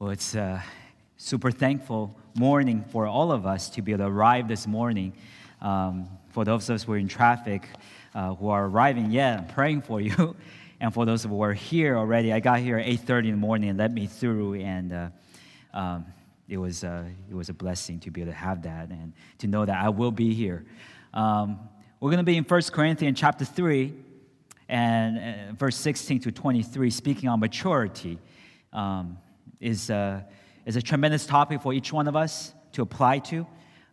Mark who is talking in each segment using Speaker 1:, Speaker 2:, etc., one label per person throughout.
Speaker 1: Well, it's a super thankful morning for all of us to be able to arrive this morning. Um, for those of us who are in traffic, uh, who are arriving, yeah, I'm praying for you. and for those who are here already, I got here at 8:30 in the morning and let me through, and uh, um, it was uh, it was a blessing to be able to have that and to know that I will be here. Um, we're going to be in 1 Corinthians chapter 3 and uh, verse 16 to 23, speaking on maturity. Um, is, uh, is a tremendous topic for each one of us to apply to.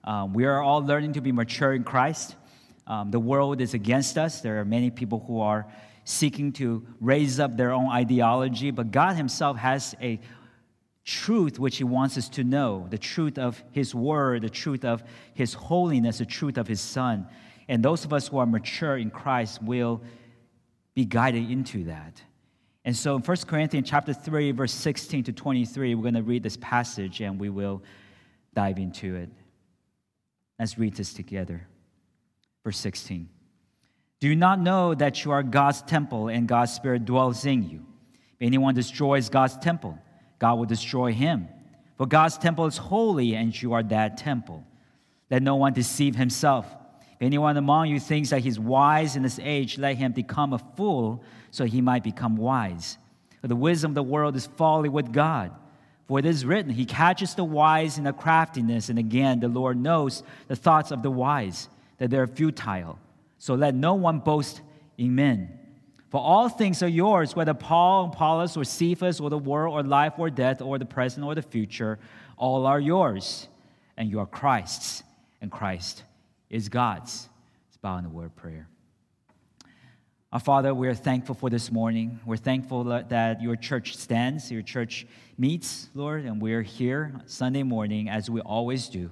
Speaker 1: Um, we are all learning to be mature in Christ. Um, the world is against us. There are many people who are seeking to raise up their own ideology, but God Himself has a truth which He wants us to know the truth of His Word, the truth of His holiness, the truth of His Son. And those of us who are mature in Christ will be guided into that. And so in 1 Corinthians chapter 3, verse 16 to 23, we're going to read this passage and we will dive into it. Let's read this together. Verse 16. Do you not know that you are God's temple and God's Spirit dwells in you? If anyone destroys God's temple, God will destroy him. For God's temple is holy and you are that temple. Let no one deceive himself. If anyone among you thinks that he's wise in this age, let him become a fool so he might become wise. For the wisdom of the world is folly with God. For it is written, He catches the wise in the craftiness. And again, the Lord knows the thoughts of the wise, that they're futile. So let no one boast in men. For all things are yours, whether Paul, Apollos, or Cephas, or the world, or life, or death, or the present, or the future, all are yours, and you are Christ's, and Christ is God's. Let's bow in the word prayer. Our Father, we are thankful for this morning. We're thankful that your church stands, your church meets, Lord, and we're here Sunday morning as we always do,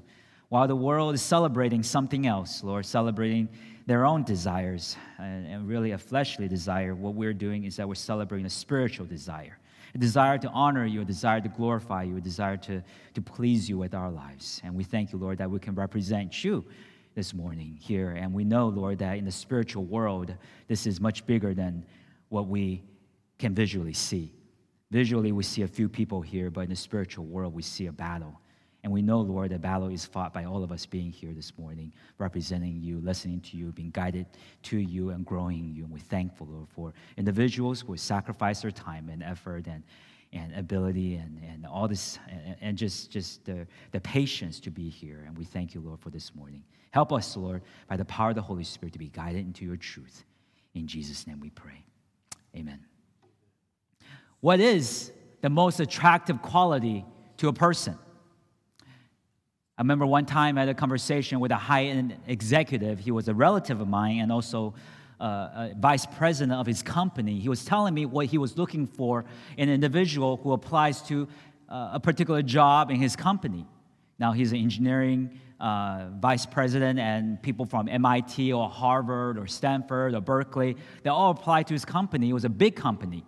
Speaker 1: while the world is celebrating something else, Lord, celebrating their own desires and, really a fleshly desire. What we're doing is that we're celebrating a spiritual desire a desire to honor you, a desire to glorify you, a desire to, to please you with our lives. And we thank you, Lord, that we can represent you this morning here. And we know, Lord, that in the spiritual world, this is much bigger than what we can visually see. Visually, we see a few people here, but in the spiritual world, we see a battle. And we know, Lord, the battle is fought by all of us being here this morning, representing you, listening to you, being guided to you, and growing you. And we're thankful, Lord, for individuals who sacrifice their time and effort and, and ability and, and all this, and, and just, just the, the patience to be here. And we thank you, Lord, for this morning. Help us, Lord, by the power of the Holy Spirit to be guided into your truth. In Jesus' name we pray. Amen. What is the most attractive quality to a person? I remember one time I had a conversation with a high end executive. He was a relative of mine and also uh, vice president of his company. He was telling me what he was looking for in an individual who applies to uh, a particular job in his company. Now, he's an engineering uh, vice president, and people from MIT or Harvard or Stanford or Berkeley, they all apply to his company. It was a big company.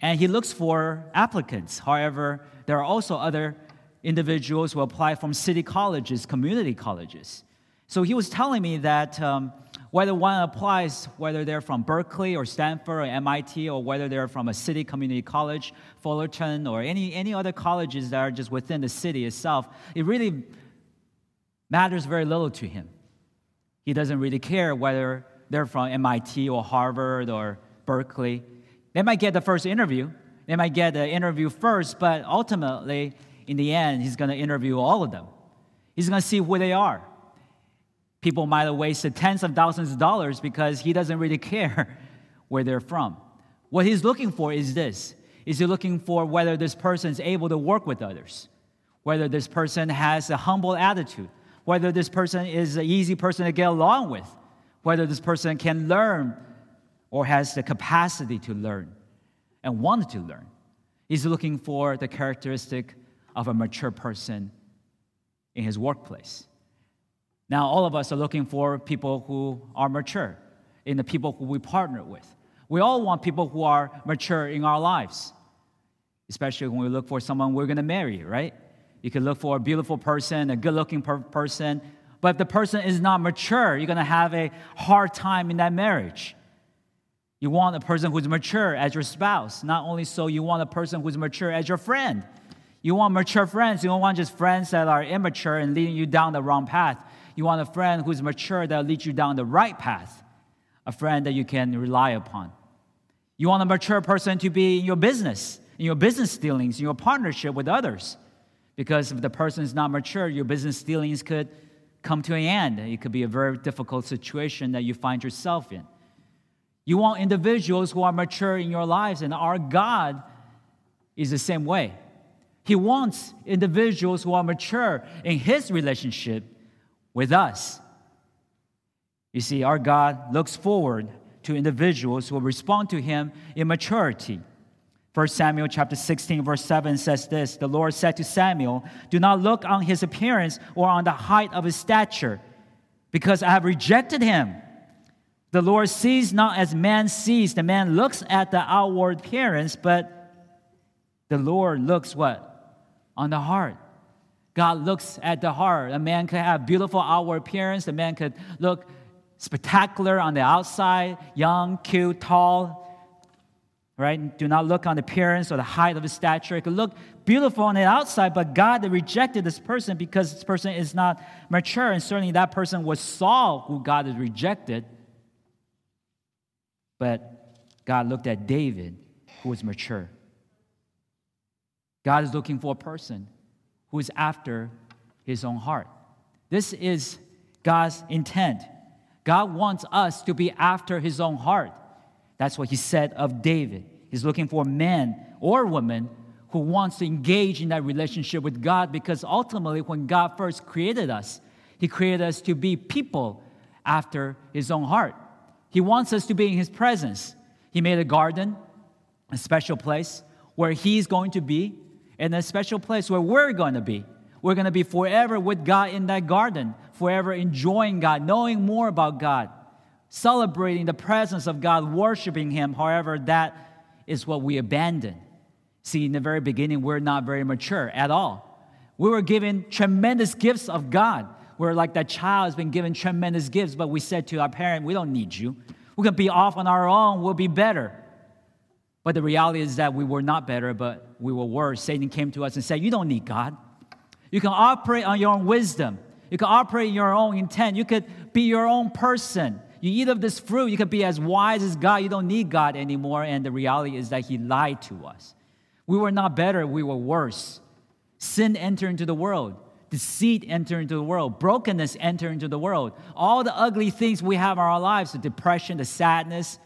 Speaker 1: And he looks for applicants. However, there are also other individuals who apply from city colleges, community colleges. So he was telling me that um, whether one applies, whether they're from Berkeley or Stanford or MIT, or whether they're from a city community college, Fullerton, or any, any other colleges that are just within the city itself, it really matters very little to him. He doesn't really care whether they're from MIT or Harvard or Berkeley. They might get the first interview, they might get the interview first, but ultimately, in the end, he's going to interview all of them. He's going to see who they are. People might have wasted tens of thousands of dollars because he doesn't really care where they're from. What he's looking for is this is he looking for whether this person is able to work with others, whether this person has a humble attitude, whether this person is an easy person to get along with, whether this person can learn or has the capacity to learn and wanted to learn. He's looking for the characteristic of a mature person in his workplace. Now, all of us are looking for people who are mature in the people who we partner with. We all want people who are mature in our lives, especially when we look for someone we're going to marry, right? You can look for a beautiful person, a good looking per- person, but if the person is not mature, you're going to have a hard time in that marriage. You want a person who's mature as your spouse. Not only so, you want a person who's mature as your friend. You want mature friends. You don't want just friends that are immature and leading you down the wrong path. You want a friend who's mature that leads you down the right path, a friend that you can rely upon. You want a mature person to be in your business, in your business dealings, in your partnership with others. Because if the person is not mature, your business dealings could come to an end. It could be a very difficult situation that you find yourself in. You want individuals who are mature in your lives, and our God is the same way. He wants individuals who are mature in His relationship with us. You see, our God looks forward to individuals who will respond to Him in maturity. 1 Samuel chapter 16, verse 7 says this The Lord said to Samuel, Do not look on his appearance or on the height of his stature, because I have rejected him. The Lord sees not as man sees. The man looks at the outward appearance, but the Lord looks what? On the heart. God looks at the heart. A man could have beautiful outward appearance. A man could look spectacular on the outside, young, cute, tall, right? Do not look on the appearance or the height of his stature. It could look beautiful on the outside, but God rejected this person because this person is not mature. And certainly that person was Saul, who God has rejected. But God looked at David, who was mature. God is looking for a person who is after his own heart. This is God's intent. God wants us to be after his own heart. That's what he said of David. He's looking for a man or woman who wants to engage in that relationship with God because ultimately, when God first created us, he created us to be people after his own heart. He wants us to be in his presence. He made a garden, a special place where he's going to be in a special place where we're going to be. We're going to be forever with God in that garden, forever enjoying God, knowing more about God, celebrating the presence of God, worshiping Him. However, that is what we abandon. See, in the very beginning, we're not very mature at all. We were given tremendous gifts of God. We're like that child has been given tremendous gifts, but we said to our parent, We don't need you. We can be off on our own, we'll be better. But the reality is that we were not better, but we were worse. Satan came to us and said, You don't need God. You can operate on your own wisdom. You can operate in your own intent. You could be your own person. You eat of this fruit, you could be as wise as God. You don't need God anymore. And the reality is that He lied to us. We were not better, we were worse. Sin entered into the world. Deceit entered into the world. Brokenness entered into the world. All the ugly things we have in our lives the depression, the sadness,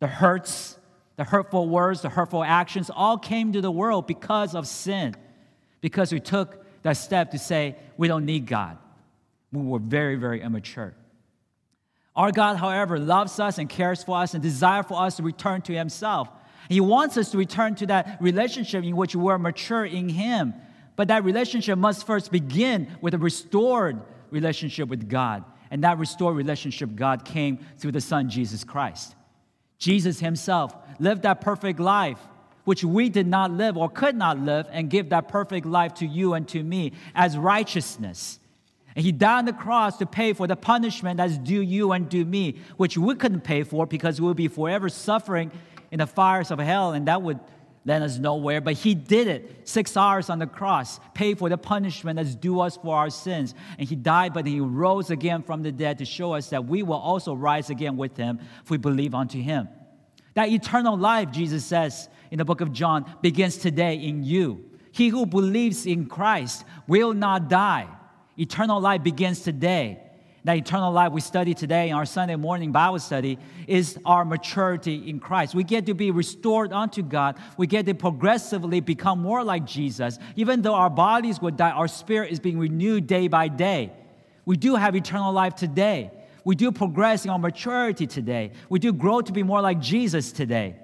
Speaker 1: the hurts, the hurtful words, the hurtful actions all came to the world because of sin, because we took that step to say, we don't need God. We were very, very immature. Our God, however, loves us and cares for us and desires for us to return to Himself. He wants us to return to that relationship in which we're mature in Him. But that relationship must first begin with a restored relationship with God. And that restored relationship, God came through the Son, Jesus Christ. Jesus himself lived that perfect life, which we did not live or could not live, and give that perfect life to you and to me as righteousness. And he died on the cross to pay for the punishment that's due you and due me, which we couldn't pay for because we would be forever suffering in the fires of hell, and that would land us nowhere. But he did it six hours on the cross, paid for the punishment that's due us for our sins. And he died, but he rose again from the dead to show us that we will also rise again with him if we believe unto him. That eternal life, Jesus says in the book of John, begins today in you. He who believes in Christ will not die. Eternal life begins today that eternal life we study today in our Sunday morning Bible study is our maturity in Christ. We get to be restored unto God. We get to progressively become more like Jesus. Even though our bodies will die, our spirit is being renewed day by day. We do have eternal life today. We do progress in our maturity today. We do grow to be more like Jesus today.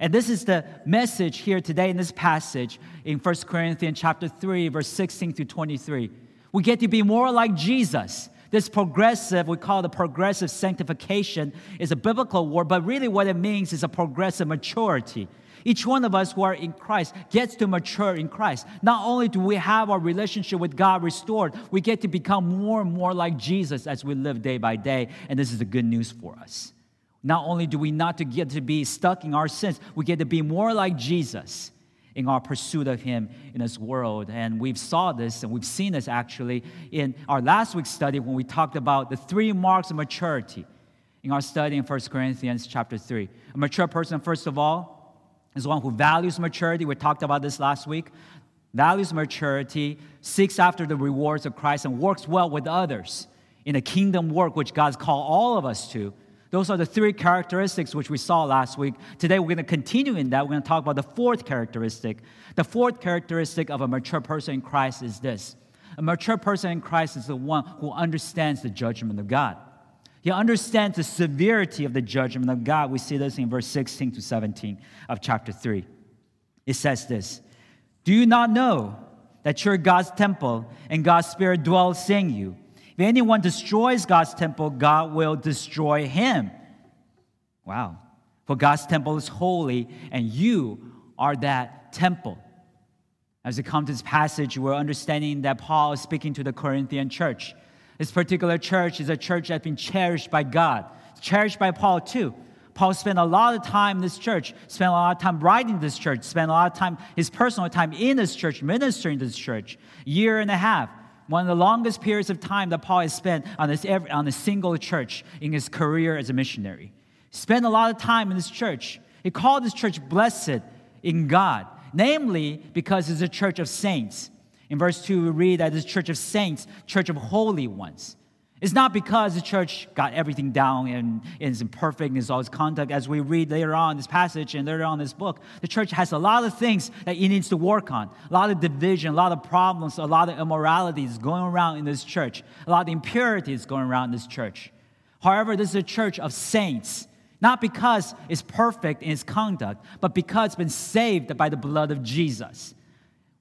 Speaker 1: And this is the message here today in this passage in 1 Corinthians chapter 3 verse 16 to 23. We get to be more like Jesus. This progressive, we call it progressive sanctification, is a biblical word, but really what it means is a progressive maturity. Each one of us who are in Christ gets to mature in Christ. Not only do we have our relationship with God restored, we get to become more and more like Jesus as we live day by day. And this is the good news for us. Not only do we not to get to be stuck in our sins, we get to be more like Jesus. In our pursuit of Him in this world. And we've saw this and we've seen this actually in our last week's study when we talked about the three marks of maturity in our study in 1 Corinthians chapter 3. A mature person, first of all, is one who values maturity. We talked about this last week. Values maturity, seeks after the rewards of Christ, and works well with others in a kingdom work which God's called all of us to. Those are the three characteristics which we saw last week. Today we're going to continue in that. We're going to talk about the fourth characteristic. The fourth characteristic of a mature person in Christ is this a mature person in Christ is the one who understands the judgment of God. He understands the severity of the judgment of God. We see this in verse 16 to 17 of chapter 3. It says this Do you not know that you're God's temple and God's Spirit dwells in you? If anyone destroys God's temple, God will destroy him. Wow. For God's temple is holy, and you are that temple. As we come to this passage, we're understanding that Paul is speaking to the Corinthian church. This particular church is a church that's been cherished by God, cherished by Paul too. Paul spent a lot of time in this church, spent a lot of time writing this church, spent a lot of time, his personal time in this church, ministering to this church, year and a half one of the longest periods of time that Paul has spent on, this, on a single church in his career as a missionary. He spent a lot of time in this church. He called this church blessed in God, namely because it's a church of saints. In verse 2, we read that this church of saints, church of holy ones. It's not because the church got everything down and, is imperfect its all its conduct. As we read later on this passage and later on this book, the church has a lot of things that it needs to work on. A lot of division, a lot of problems, a lot of immoralities going around in this church. A lot of impurities going around in this church. However, this is a church of saints. Not because it's perfect in its conduct, but because it's been saved by the blood of Jesus.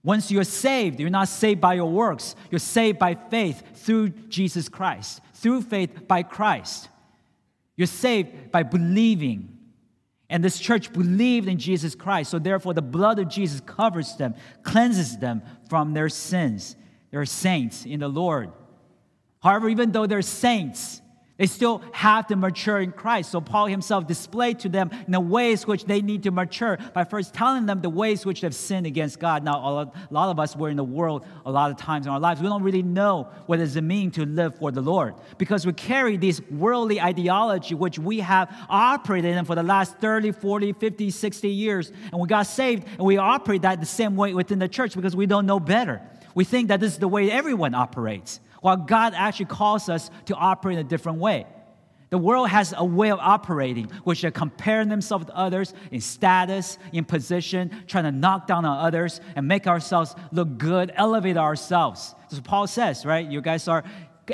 Speaker 1: Once you're saved, you're not saved by your works. You're saved by faith through Jesus Christ, through faith by Christ. You're saved by believing. And this church believed in Jesus Christ. So, therefore, the blood of Jesus covers them, cleanses them from their sins. They're saints in the Lord. However, even though they're saints, they still have to mature in Christ. So Paul himself displayed to them the ways which they need to mature by first telling them the ways which they've sinned against God. Now, a lot of us were in the world a lot of times in our lives. We don't really know what does it mean to live for the Lord because we carry this worldly ideology which we have operated in for the last 30, 40, 50, 60 years. And we got saved and we operate that the same way within the church because we don't know better. We think that this is the way everyone operates while God actually calls us to operate in a different way. The world has a way of operating, which they comparing themselves to others in status, in position, trying to knock down on others and make ourselves look good, elevate ourselves. That's what Paul says, right? You guys are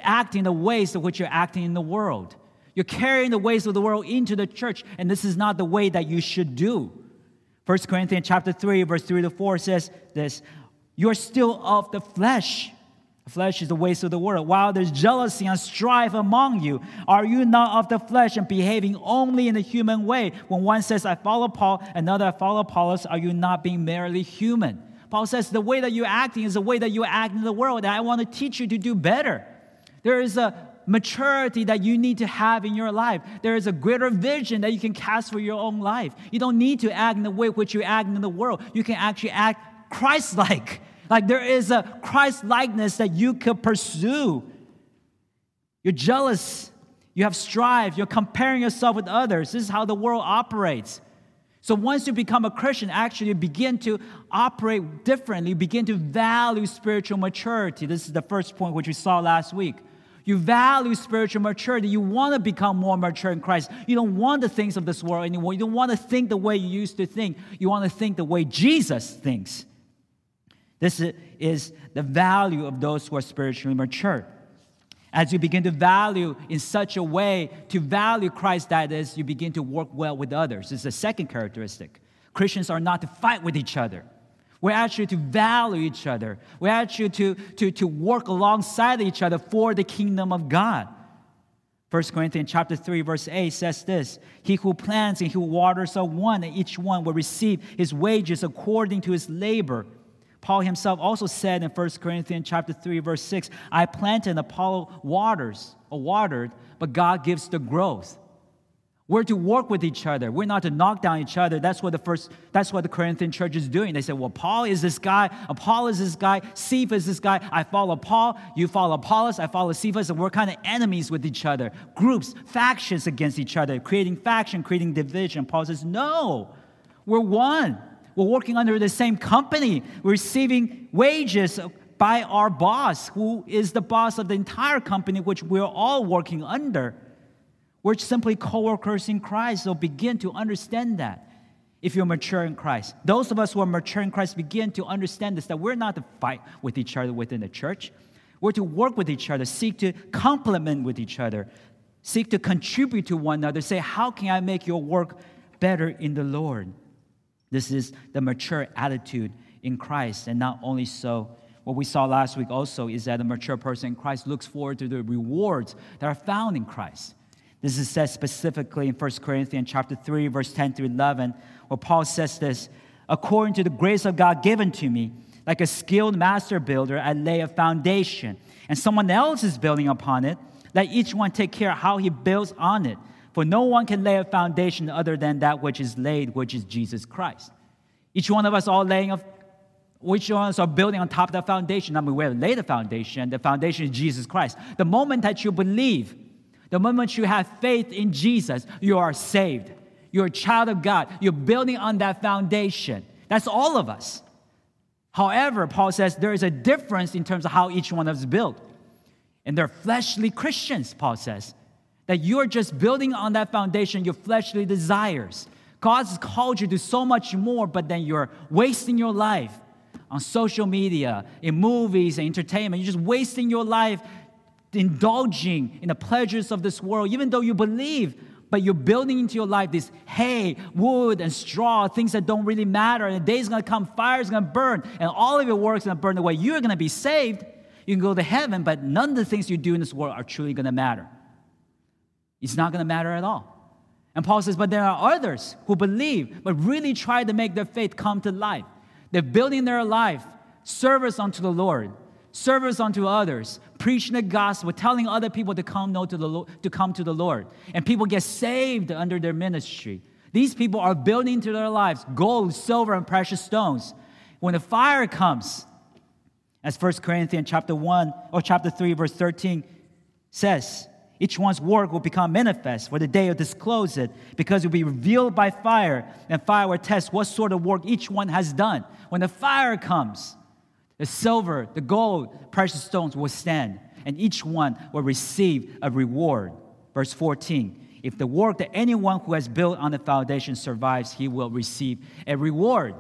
Speaker 1: acting the ways of which you're acting in the world. You're carrying the ways of the world into the church, and this is not the way that you should do. 1 Corinthians chapter 3, verse 3 to 4 says this: You're still of the flesh Flesh is the waste of the world. While there's jealousy and strife among you, are you not of the flesh and behaving only in the human way? When one says, I follow Paul, another, I follow Apollos, are you not being merely human? Paul says, the way that you're acting is the way that you act in the world, and I want to teach you to do better. There is a maturity that you need to have in your life. There is a greater vision that you can cast for your own life. You don't need to act in the way which you act in the world. You can actually act Christ like like there is a Christ likeness that you could pursue. You're jealous, you have strife, you're comparing yourself with others. This is how the world operates. So once you become a Christian, actually you begin to operate differently. You begin to value spiritual maturity. This is the first point which we saw last week. You value spiritual maturity. You want to become more mature in Christ. You don't want the things of this world anymore. You don't want to think the way you used to think. You want to think the way Jesus thinks. This is the value of those who are spiritually mature. As you begin to value in such a way to value Christ, that is, you begin to work well with others. This is the second characteristic. Christians are not to fight with each other. We're actually to value each other. We're actually to, to, to work alongside each other for the kingdom of God. 1 Corinthians chapter 3, verse 8 says this He who plants and he who waters are one, and each one will receive his wages according to his labor. Paul himself also said in 1 Corinthians chapter 3 verse 6, I planted Apollo waters or watered, but God gives the growth. We're to work with each other. We're not to knock down each other. That's what the first, that's what the Corinthian church is doing. They said, well, Paul is this guy, Apollos is this guy, Cephas is this guy. I follow Paul, you follow Apollos, I follow Cephas, and we're kind of enemies with each other. Groups, factions against each other, creating faction, creating division. Paul says, no, we're one. We're working under the same company, We're receiving wages by our boss, who is the boss of the entire company, which we're all working under. We're simply co workers in Christ, so begin to understand that if you're mature in Christ. Those of us who are mature in Christ begin to understand this that we're not to fight with each other within the church. We're to work with each other, seek to complement with each other, seek to contribute to one another, say, How can I make your work better in the Lord? This is the mature attitude in Christ. And not only so, what we saw last week also is that a mature person in Christ looks forward to the rewards that are found in Christ. This is said specifically in 1 Corinthians chapter 3, verse 10 through 11, where Paul says this, according to the grace of God given to me, like a skilled master builder, I lay a foundation, and someone else is building upon it. Let each one take care how he builds on it. For no one can lay a foundation other than that which is laid, which is Jesus Christ. Each one of us all laying a which ones are building on top of that foundation? I mean, we have laid the foundation. The foundation is Jesus Christ. The moment that you believe the moment you have faith in Jesus, you are saved. You're a child of God. You're building on that foundation. That's all of us. However, Paul says there is a difference in terms of how each one of us built. And they're fleshly Christians, Paul says. That you're just building on that foundation, your fleshly desires. God's called you to so much more, but then you're wasting your life on social media, in movies and entertainment. You're just wasting your life indulging in the pleasures of this world, even though you believe, but you're building into your life this hay, wood, and straw, things that don't really matter. And the day's gonna come, fire's gonna burn, and all of your work's gonna burn away. You're gonna be saved. You can go to heaven, but none of the things you do in this world are truly gonna matter. It's not gonna matter at all. And Paul says, but there are others who believe, but really try to make their faith come to life. They're building their life, service unto the Lord service unto others, preaching the gospel, telling other people to come, know to, the, Lord, to come to the Lord. And people get saved under their ministry. These people are building into their lives gold, silver, and precious stones. When the fire comes, as 1 Corinthians chapter 1 or chapter 3, verse 13 says, each one's work will become manifest, for the day will disclose it, because it will be revealed by fire, and fire will test what sort of work each one has done. When the fire comes, the silver, the gold, precious stones will stand, and each one will receive a reward. Verse 14 If the work that anyone who has built on the foundation survives, he will receive a reward.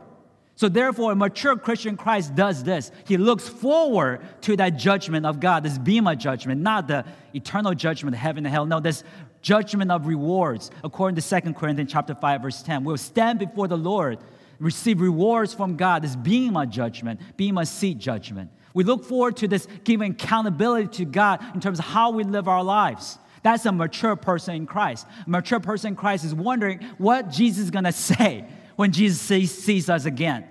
Speaker 1: So, therefore, a mature Christian Christ does this. He looks forward to that judgment of God, this Bema judgment, not the eternal judgment of heaven and hell. No, this judgment of rewards, according to 2 Corinthians chapter 5, verse 10. We'll stand before the Lord receive rewards from God, this Bema judgment, Bema seat judgment. We look forward to this giving accountability to God in terms of how we live our lives. That's a mature person in Christ. A mature person in Christ is wondering what Jesus is going to say when Jesus sees us again.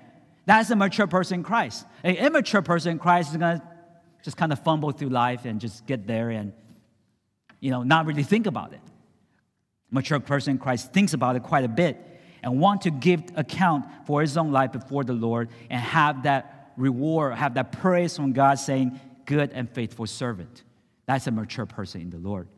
Speaker 1: That's a mature person in Christ. An immature person in Christ is going to just kind of fumble through life and just get there and, you know, not really think about it. Mature person in Christ thinks about it quite a bit and want to give account for his own life before the Lord and have that reward, have that praise from God saying, Good and faithful servant. That's a mature person in the Lord.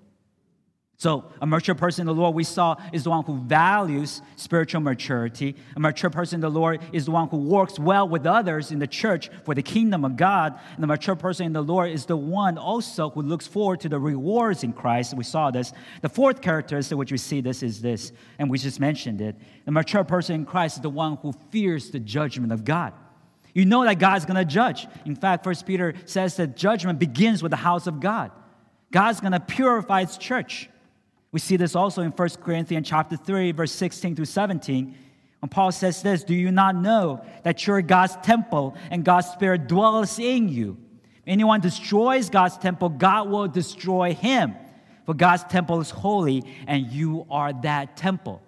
Speaker 1: So, a mature person in the Lord we saw is the one who values spiritual maturity. A mature person in the Lord is the one who works well with others in the church for the kingdom of God. And the mature person in the Lord is the one also who looks forward to the rewards in Christ. We saw this. The fourth characteristic which we see this is this, and we just mentioned it. The mature person in Christ is the one who fears the judgment of God. You know that God's going to judge. In fact, First Peter says that judgment begins with the house of God. God's going to purify His church. We see this also in 1 Corinthians chapter 3, verse 16 through 17. When Paul says this, do you not know that you're God's temple and God's Spirit dwells in you? If anyone destroys God's temple, God will destroy him. For God's temple is holy, and you are that temple.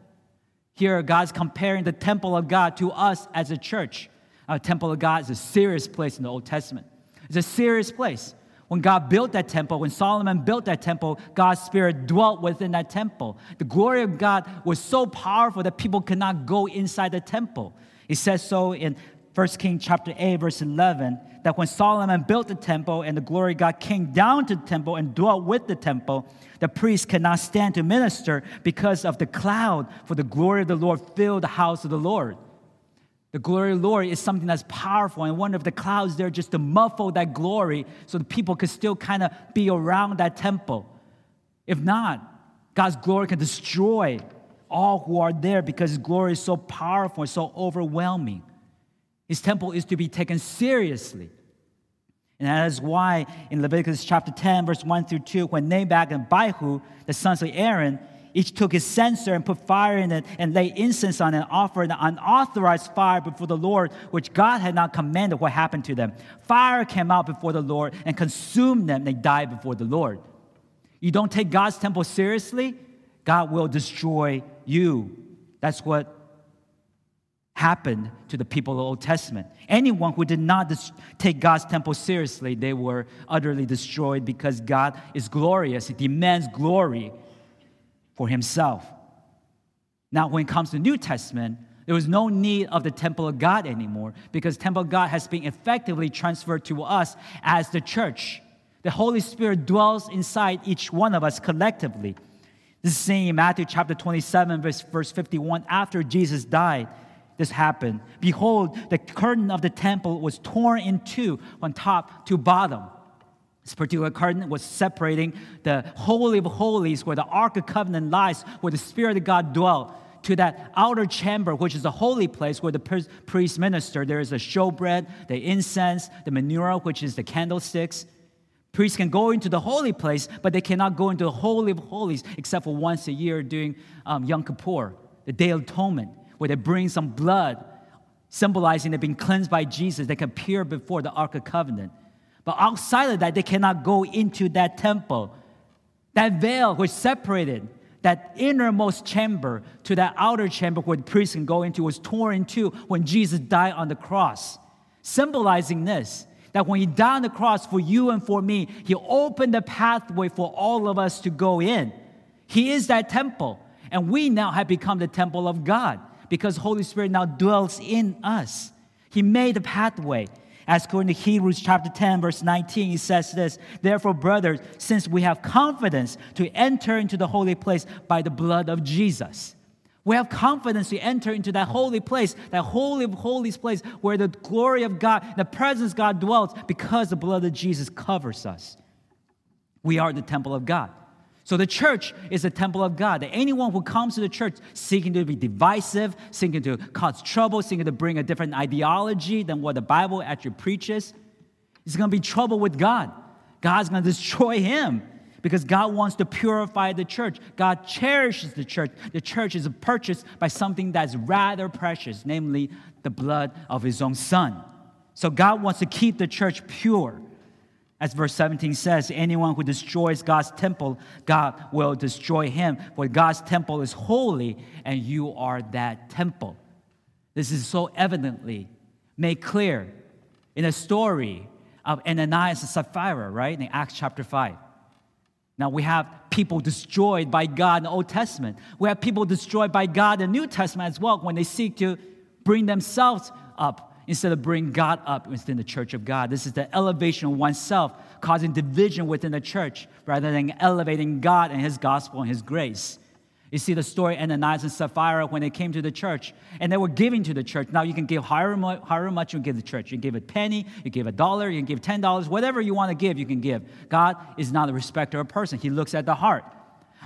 Speaker 1: Here, God's comparing the temple of God to us as a church. A temple of God is a serious place in the Old Testament. It's a serious place. When God built that temple, when Solomon built that temple, God's Spirit dwelt within that temple. The glory of God was so powerful that people could not go inside the temple. It says so in 1 Kings chapter 8, verse 11, that when Solomon built the temple and the glory of God came down to the temple and dwelt with the temple, the priests cannot stand to minister because of the cloud, for the glory of the Lord filled the house of the Lord. The glory of the Lord is something that's powerful, and one of the clouds there just to muffle that glory so the people could still kind of be around that temple. If not, God's glory can destroy all who are there because His glory is so powerful and so overwhelming. His temple is to be taken seriously. And that is why in Leviticus chapter 10, verse 1 through 2, when Nadab and Abihu, the sons of Aaron, each took his censer and put fire in it and laid incense on it and offered an unauthorized fire before the Lord, which God had not commanded what happened to them. Fire came out before the Lord and consumed them. They died before the Lord. You don't take God's temple seriously, God will destroy you. That's what happened to the people of the Old Testament. Anyone who did not dis- take God's temple seriously, they were utterly destroyed because God is glorious. He demands glory for himself. Now, when it comes to New Testament, there was no need of the temple of God anymore because temple of God has been effectively transferred to us as the church. The Holy Spirit dwells inside each one of us collectively. This is seen in Matthew chapter 27, verse, verse 51. After Jesus died, this happened. Behold, the curtain of the temple was torn in two from top to bottom. This particular curtain was separating the Holy of Holies, where the Ark of Covenant lies, where the Spirit of God dwelt, to that outer chamber, which is the holy place where the priest minister. There is the showbread, the incense, the menorah, which is the candlesticks. Priests can go into the holy place, but they cannot go into the Holy of Holies except for once a year during um, Yom Kippur, the Day of Atonement, where they bring some blood, symbolizing they've been cleansed by Jesus. They can appear before the Ark of Covenant. But outside of that, they cannot go into that temple. That veil which separated that innermost chamber to that outer chamber where the priest can go into was torn in two when Jesus died on the cross. Symbolizing this, that when he died on the cross for you and for me, he opened the pathway for all of us to go in. He is that temple, and we now have become the temple of God because Holy Spirit now dwells in us. He made the pathway. As according to Hebrews chapter 10, verse 19, he says this Therefore, brothers, since we have confidence to enter into the holy place by the blood of Jesus, we have confidence to enter into that holy place, that holy of holies place where the glory of God, the presence of God dwells because the blood of Jesus covers us. We are the temple of God. So the church is the temple of God. That anyone who comes to the church seeking to be divisive, seeking to cause trouble, seeking to bring a different ideology than what the Bible actually preaches, is going to be trouble with God. God's going to destroy him because God wants to purify the church. God cherishes the church. The church is purchased by something that's rather precious, namely the blood of his own son. So God wants to keep the church pure. As verse 17 says, anyone who destroys God's temple, God will destroy him. For God's temple is holy, and you are that temple. This is so evidently made clear in the story of Ananias and Sapphira, right? In Acts chapter 5. Now we have people destroyed by God in the Old Testament. We have people destroyed by God in the New Testament as well when they seek to bring themselves up instead of bring God up within the church of God. This is the elevation of oneself, causing division within the church rather than elevating God and His gospel and His grace. You see the story Ananias and Sapphira when they came to the church and they were giving to the church. Now you can give however much you can give the church. You can give a penny, you give a dollar, you can give ten dollars, whatever you want to give, you can give. God is not a respecter of person. He looks at the heart.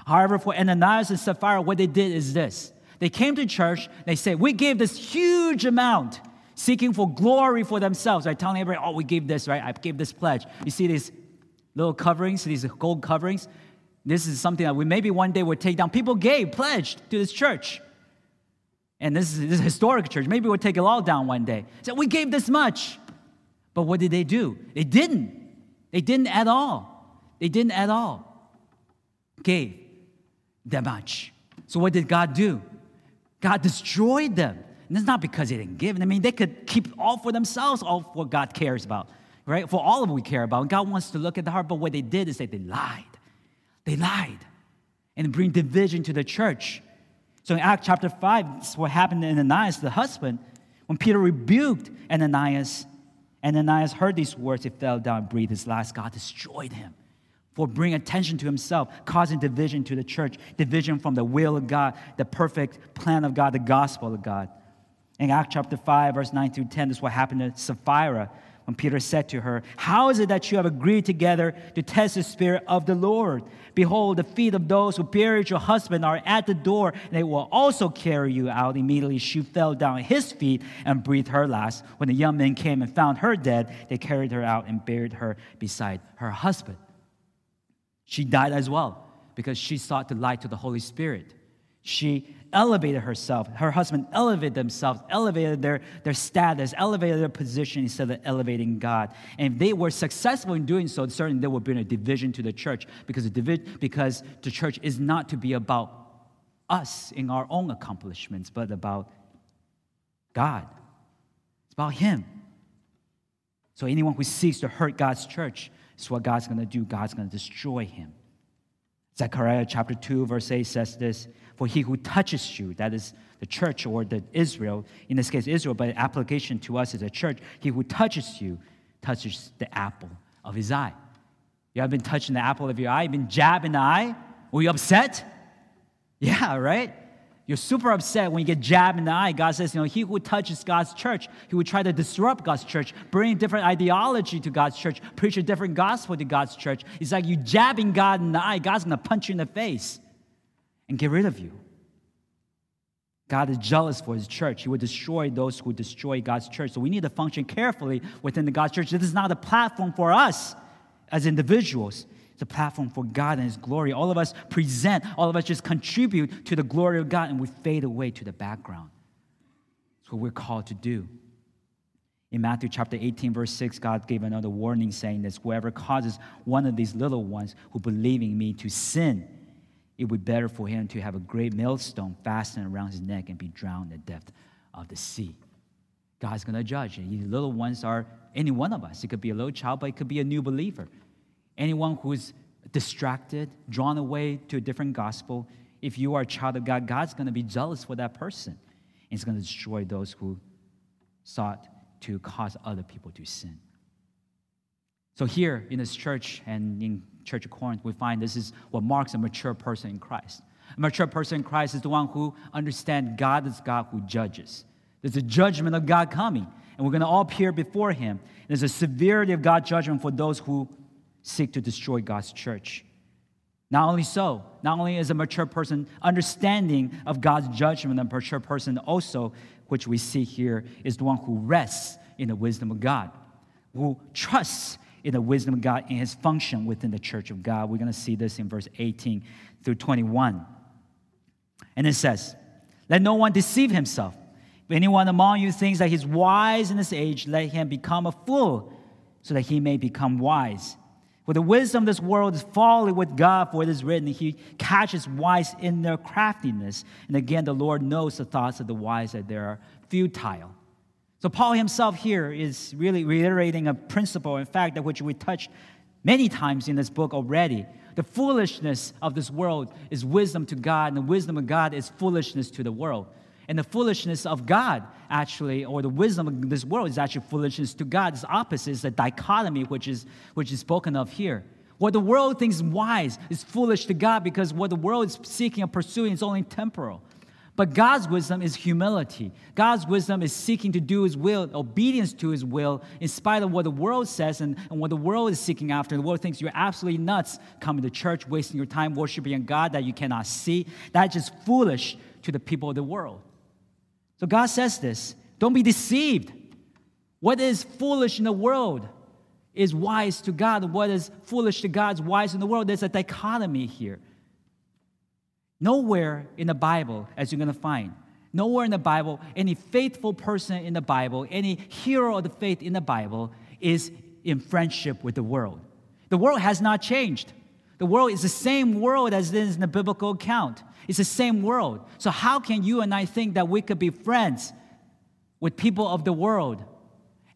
Speaker 1: However, for Ananias and Sapphira, what they did is this. They came to church, they said, We gave this huge amount seeking for glory for themselves, right? Telling everybody, oh, we gave this, right? I gave this pledge. You see these little coverings, these gold coverings? This is something that we maybe one day would take down. People gave, pledged to this church. And this is, this is a historic church. Maybe we'll take it all down one day. So we gave this much. But what did they do? They didn't. They didn't at all. They didn't at all. Gave that much. So what did God do? God destroyed them. And it's not because they didn't give. I mean, they could keep all for themselves, all for God cares about. right? For all of we care about. And God wants to look at the heart, but what they did is that they lied. They lied and bring division to the church. So in Acts chapter 5, this is what happened to Ananias, the husband. When Peter rebuked Ananias, Ananias heard these words, he fell down and breathed his last. God destroyed him for bringing attention to himself, causing division to the church, division from the will of God, the perfect plan of God, the gospel of God. In Acts chapter 5, verse 9 through 10, this is what happened to Sapphira when Peter said to her, How is it that you have agreed together to test the Spirit of the Lord? Behold, the feet of those who buried your husband are at the door, and they will also carry you out. Immediately she fell down at his feet and breathed her last. When the young men came and found her dead, they carried her out and buried her beside her husband. She died as well because she sought to lie to the Holy Spirit. She elevated herself. Her husband elevated themselves, elevated their, their status, elevated their position instead of elevating God. And if they were successful in doing so, certainly there would be a division to the church because the, divi- because the church is not to be about us in our own accomplishments, but about God. It's about Him. So anyone who seeks to hurt God's church is what God's going to do. God's going to destroy him. Zechariah chapter 2, verse 8 says this For he who touches you, that is the church or the Israel, in this case Israel, but application to us as a church, he who touches you touches the apple of his eye. You have been touching the apple of your eye, you've been jabbing the eye? Were you upset? Yeah, right? You're super upset when you get jabbed in the eye. God says, you know, he who touches God's church, he would try to disrupt God's church, bring different ideology to God's church, preach a different gospel to God's church. It's like you jabbing God in the eye. God's to punch you in the face and get rid of you. God is jealous for his church. He would destroy those who destroy God's church. So we need to function carefully within the God's church. This is not a platform for us as individuals. It's a platform for God and His glory. All of us present, all of us just contribute to the glory of God, and we fade away to the background. That's what we're called to do. In Matthew chapter 18, verse 6, God gave another warning saying this Whoever causes one of these little ones who believe in me to sin, it would be better for him to have a great millstone fastened around his neck and be drowned in the depth of the sea. God's going to judge. These little ones are any one of us. It could be a little child, but it could be a new believer. Anyone who's distracted, drawn away to a different gospel, if you are a child of God, God's going to be jealous for that person. And He's going to destroy those who sought to cause other people to sin. So, here in this church and in Church of Corinth, we find this is what marks a mature person in Christ. A mature person in Christ is the one who understands God is God who judges. There's a judgment of God coming, and we're going to all appear before Him. There's a severity of God's judgment for those who seek to destroy God's church. Not only so, not only is a mature person understanding of God's judgment, a mature person also, which we see here, is the one who rests in the wisdom of God, who trusts in the wisdom of God in his function within the church of God. We're going to see this in verse 18 through 21. And it says, Let no one deceive himself. If anyone among you thinks that he's wise in this age, let him become a fool, so that he may become wise. For the wisdom of this world is folly with God, for it is written, He catches wise in their craftiness. And again, the Lord knows the thoughts of the wise that they are futile. So, Paul himself here is really reiterating a principle, in fact, that which we touched many times in this book already. The foolishness of this world is wisdom to God, and the wisdom of God is foolishness to the world. And the foolishness of God, actually, or the wisdom of this world is actually foolishness to God. It's opposite, it's a dichotomy which is, which is spoken of here. What the world thinks wise is foolish to God because what the world is seeking and pursuing is only temporal. But God's wisdom is humility. God's wisdom is seeking to do His will, obedience to His will, in spite of what the world says and, and what the world is seeking after. The world thinks you're absolutely nuts coming to church, wasting your time worshiping a God that you cannot see. That's just foolish to the people of the world. So God says this don't be deceived. What is foolish in the world is wise to God. What is foolish to God is wise in the world. There's a dichotomy here. Nowhere in the Bible, as you're going to find, nowhere in the Bible, any faithful person in the Bible, any hero of the faith in the Bible is in friendship with the world. The world has not changed. The world is the same world as it is in the biblical account. It's the same world. So, how can you and I think that we could be friends with people of the world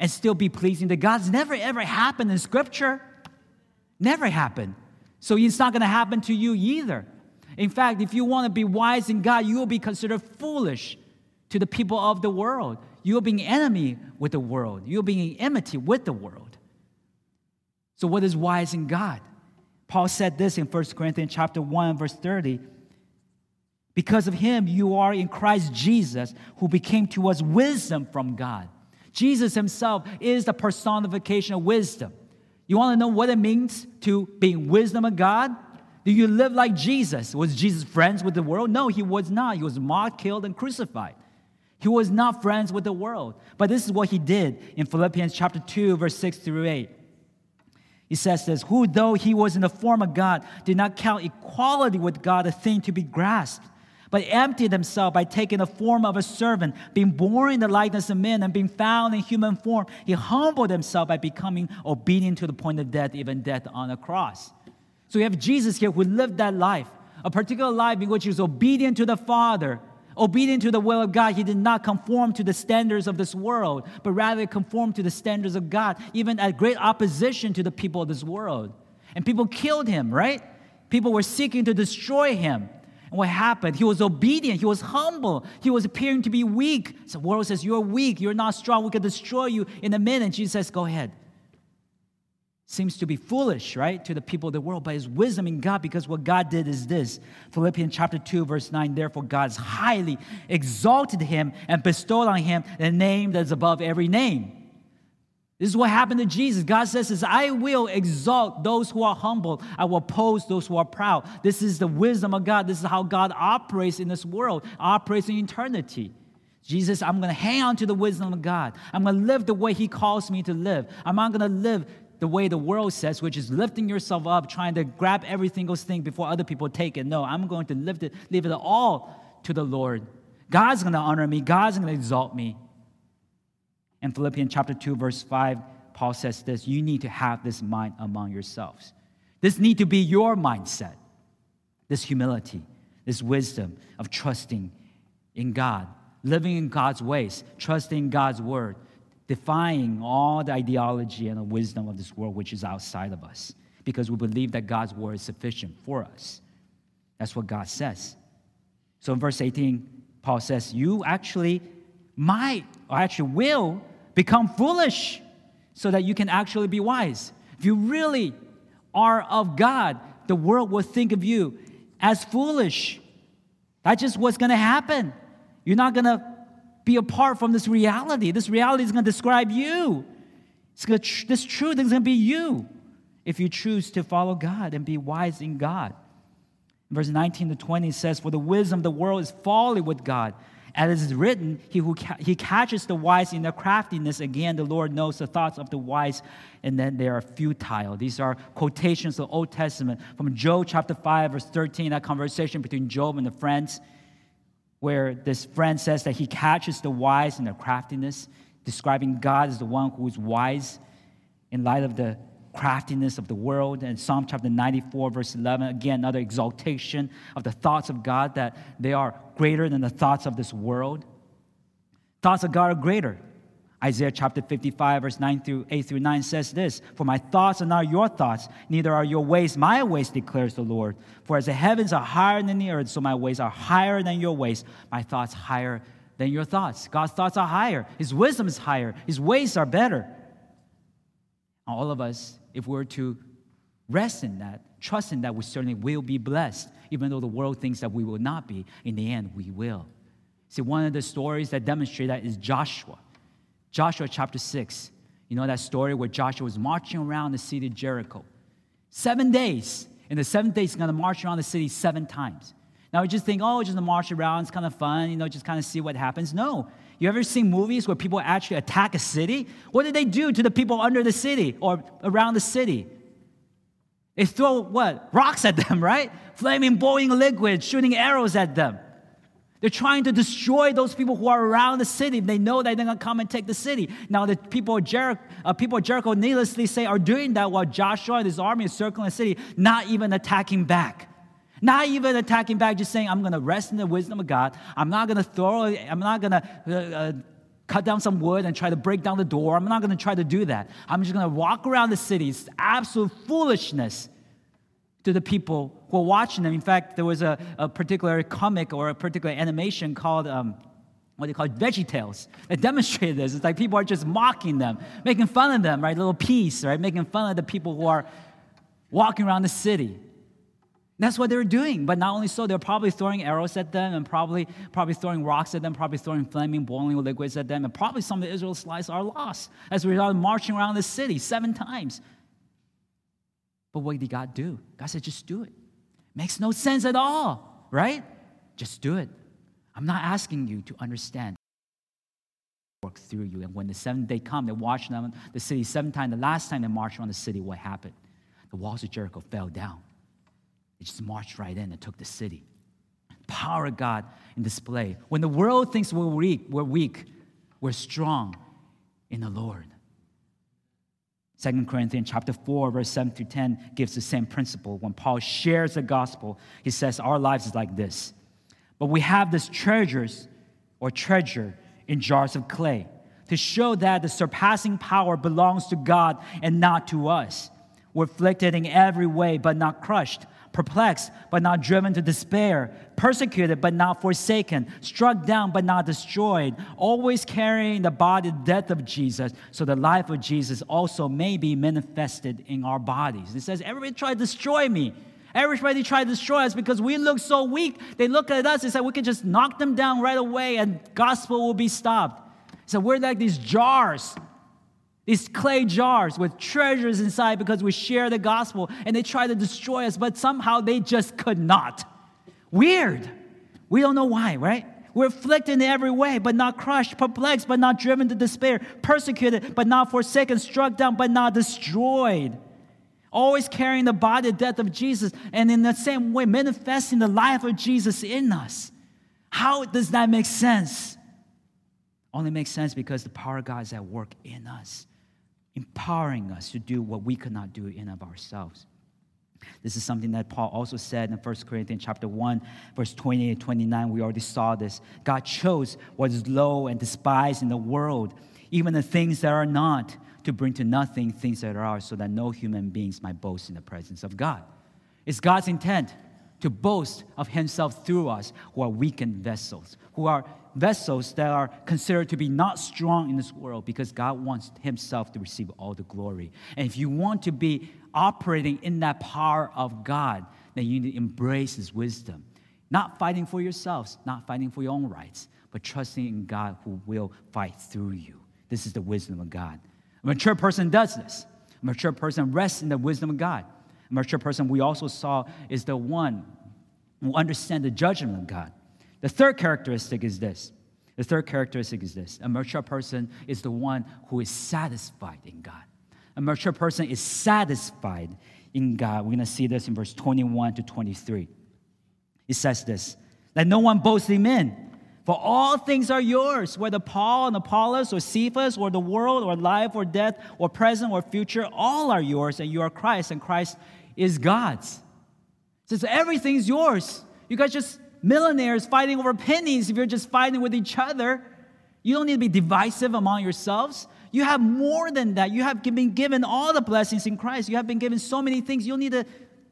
Speaker 1: and still be pleasing to God. It's never ever happened in Scripture. Never happened. So it's not going to happen to you either. In fact, if you want to be wise in God, you will be considered foolish to the people of the world. You're being enemy with the world. You will be being enmity with the world. So what is wise in God? Paul said this in 1 Corinthians chapter 1, verse 30. Because of him, you are in Christ Jesus, who became to us wisdom from God. Jesus himself is the personification of wisdom. You want to know what it means to being wisdom of God? Do you live like Jesus? Was Jesus friends with the world? No, he was not. He was mocked, killed, and crucified. He was not friends with the world. But this is what he did in Philippians chapter 2, verse 6 through 8. He says this Who, though he was in the form of God, did not count equality with God a thing to be grasped, but emptied himself by taking the form of a servant, being born in the likeness of men, and being found in human form. He humbled himself by becoming obedient to the point of death, even death on a cross. So we have Jesus here who lived that life, a particular life in which he was obedient to the Father, obedient to the will of God. He did not conform to the standards of this world, but rather conform to the standards of God, even at great opposition to the people of this world. And people killed him, right? People were seeking to destroy him. And what happened? He was obedient. He was humble. He was appearing to be weak. So the world says, You're weak. You're not strong. We can destroy you in a minute. Jesus says, Go ahead seems to be foolish, right, to the people of the world, but his wisdom in God, because what God did is this. Philippians chapter 2, verse 9, therefore God has highly exalted him and bestowed on him the name that is above every name. This is what happened to Jesus. God says, is, I will exalt those who are humble. I will oppose those who are proud. This is the wisdom of God. This is how God operates in this world, operates in eternity. Jesus, I'm going to hang on to the wisdom of God. I'm going to live the way He calls me to live. I'm not going to live the way the world says, which is lifting yourself up, trying to grab every single thing before other people take it. No, I'm going to lift it, leave it all to the Lord. God's going to honor me, God's going to exalt me. In Philippians chapter 2, verse 5, Paul says this you need to have this mind among yourselves. This need to be your mindset. This humility, this wisdom of trusting in God, living in God's ways, trusting God's word, defying all the ideology and the wisdom of this world which is outside of us because we believe that God's word is sufficient for us. That's what God says. So in verse 18, Paul says, You actually might, or actually will, become foolish so that you can actually be wise. If you really are of God, the world will think of you as foolish. That's just what's to happen. You're not to be apart from this reality. This reality is going to describe you. It's going to, this truth is going to be you if you choose to follow God and be wise in God. Verse 19 to 20 says, For the wisdom of the world is folly with God. As it is written, he, who ca- he catches the wise in their craftiness. Again, the Lord knows the thoughts of the wise, and then they are futile. These are quotations of the Old Testament from Job chapter 5, verse 13, that conversation between Job and the friends where this friend says that he catches the wise in their craftiness, describing God as the one who is wise in light of the craftiness of the world. And Psalm chapter 94, verse 11, again, another exaltation of the thoughts of God that they are greater than the thoughts of this world. Thoughts of God are greater. Isaiah chapter 55, verse 9 through 8 through 9 says this For my thoughts are not your thoughts, neither are your ways my ways, declares the Lord. For as the heavens are higher than the earth, so my ways are higher than your ways, my thoughts higher than your thoughts. God's thoughts are higher, His wisdom is higher, His ways are better. All of us, if we're to rest in that, trust in that, we certainly will be blessed, even though the world thinks that we will not be. In the end, we will. See, one of the stories that demonstrate that is Joshua. Joshua chapter 6. You know that story where Joshua was marching around the city of Jericho. Seven days. In the seventh day, he's going to march around the city seven times. Now, we just think, oh, just march around, it's kind of fun, you know, just kind of see what happens. No. You ever seen movies where people actually attack a city? What did they do to the people under the city or around the city? They throw what? Rocks at them, right? Flaming, boiling liquid, shooting arrows at them. They're trying to destroy those people who are around the city. They know that they're going to come and take the city. Now, the people of, Jericho, uh, people of Jericho, needlessly say, are doing that while Joshua and his army is circling the city, not even attacking back. Not even attacking back, just saying, I'm going to rest in the wisdom of God. I'm not going to throw, I'm not going to uh, uh, cut down some wood and try to break down the door. I'm not going to try to do that. I'm just going to walk around the city. It's absolute foolishness to the people who are watching them. In fact, there was a, a particular comic or a particular animation called. Um, what they call Veggie Tales that demonstrated this. It's like people are just mocking them, making fun of them, right? Little piece, right? Making fun of the people who are walking around the city. That's what they were doing. But not only so, they were probably throwing arrows at them and probably, probably throwing rocks at them, probably throwing flaming, boiling liquids at them. And probably some of the Israelites are lost as a result of marching around the city seven times. But what did God do? God said, just do it. Makes no sense at all, right? Just do it. I'm not asking you to understand work through you. And when the seventh day come, they watched them, the city seven times. The last time they marched around the city, what happened? The walls of Jericho fell down. They just marched right in and took the city. Power of God in display. When the world thinks we're weak, we're weak, we're strong in the Lord. Second Corinthians chapter 4, verse 7 through 10 gives the same principle. When Paul shares the gospel, he says, Our lives is like this. But we have this treasures or treasure in jars of clay to show that the surpassing power belongs to God and not to us. We're afflicted in every way, but not crushed, perplexed, but not driven to despair, persecuted, but not forsaken, struck down, but not destroyed, always carrying the body death of Jesus, so the life of Jesus also may be manifested in our bodies. It says, Everybody try to destroy me. Everybody tried to destroy us because we look so weak. They look at us and say we can just knock them down right away and gospel will be stopped. So we're like these jars, these clay jars with treasures inside because we share the gospel and they try to destroy us, but somehow they just could not. Weird. We don't know why, right? We're afflicted in every way, but not crushed, perplexed, but not driven to despair, persecuted, but not forsaken, struck down, but not destroyed always carrying the body death of Jesus, and in the same way, manifesting the life of Jesus in us. How does that make sense? Only makes sense because the power of God is at work in us, empowering us to do what we could not do in of ourselves. This is something that Paul also said in 1 Corinthians chapter 1, verse 28 and 29. We already saw this. God chose what is low and despised in the world, even the things that are not to bring to nothing things that are so that no human beings might boast in the presence of God. It's God's intent to boast of Himself through us, who are weakened vessels, who are vessels that are considered to be not strong in this world, because God wants Himself to receive all the glory. And if you want to be operating in that power of God, then you need to embrace His wisdom. Not fighting for yourselves, not fighting for your own rights, but trusting in God who will fight through you. This is the wisdom of God. A mature person does this. A mature person rests in the wisdom of God. A mature person we also saw is the one who understands the judgment of God. The third characteristic is this. The third characteristic is this. A mature person is the one who is satisfied in God. A mature person is satisfied in God. We're going to see this in verse 21 to 23. It says this Let no one boast in men for all things are yours, whether Paul and Apollos or Cephas or the world or life or death or present or future, all are yours, and you are Christ, and Christ is God's. Says everything's yours. You guys just millionaires fighting over pennies if you're just fighting with each other. You don't need to be divisive among yourselves. You have more than that. You have been given all the blessings in Christ. You have been given so many things. You don't need to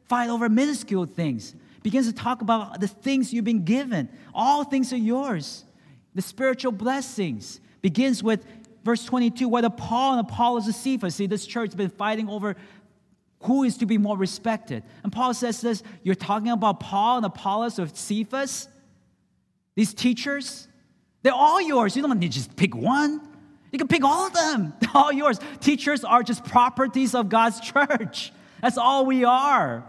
Speaker 1: fight over minuscule things begins to talk about the things you've been given. All things are yours. The spiritual blessings begins with verse 22 whether Paul and Apollos or Cephas. See, this church has been fighting over who is to be more respected. And Paul says this you're talking about Paul and Apollos or Cephas, these teachers, they're all yours. You don't need to just pick one. You can pick all of them. They're all yours. Teachers are just properties of God's church. That's all we are.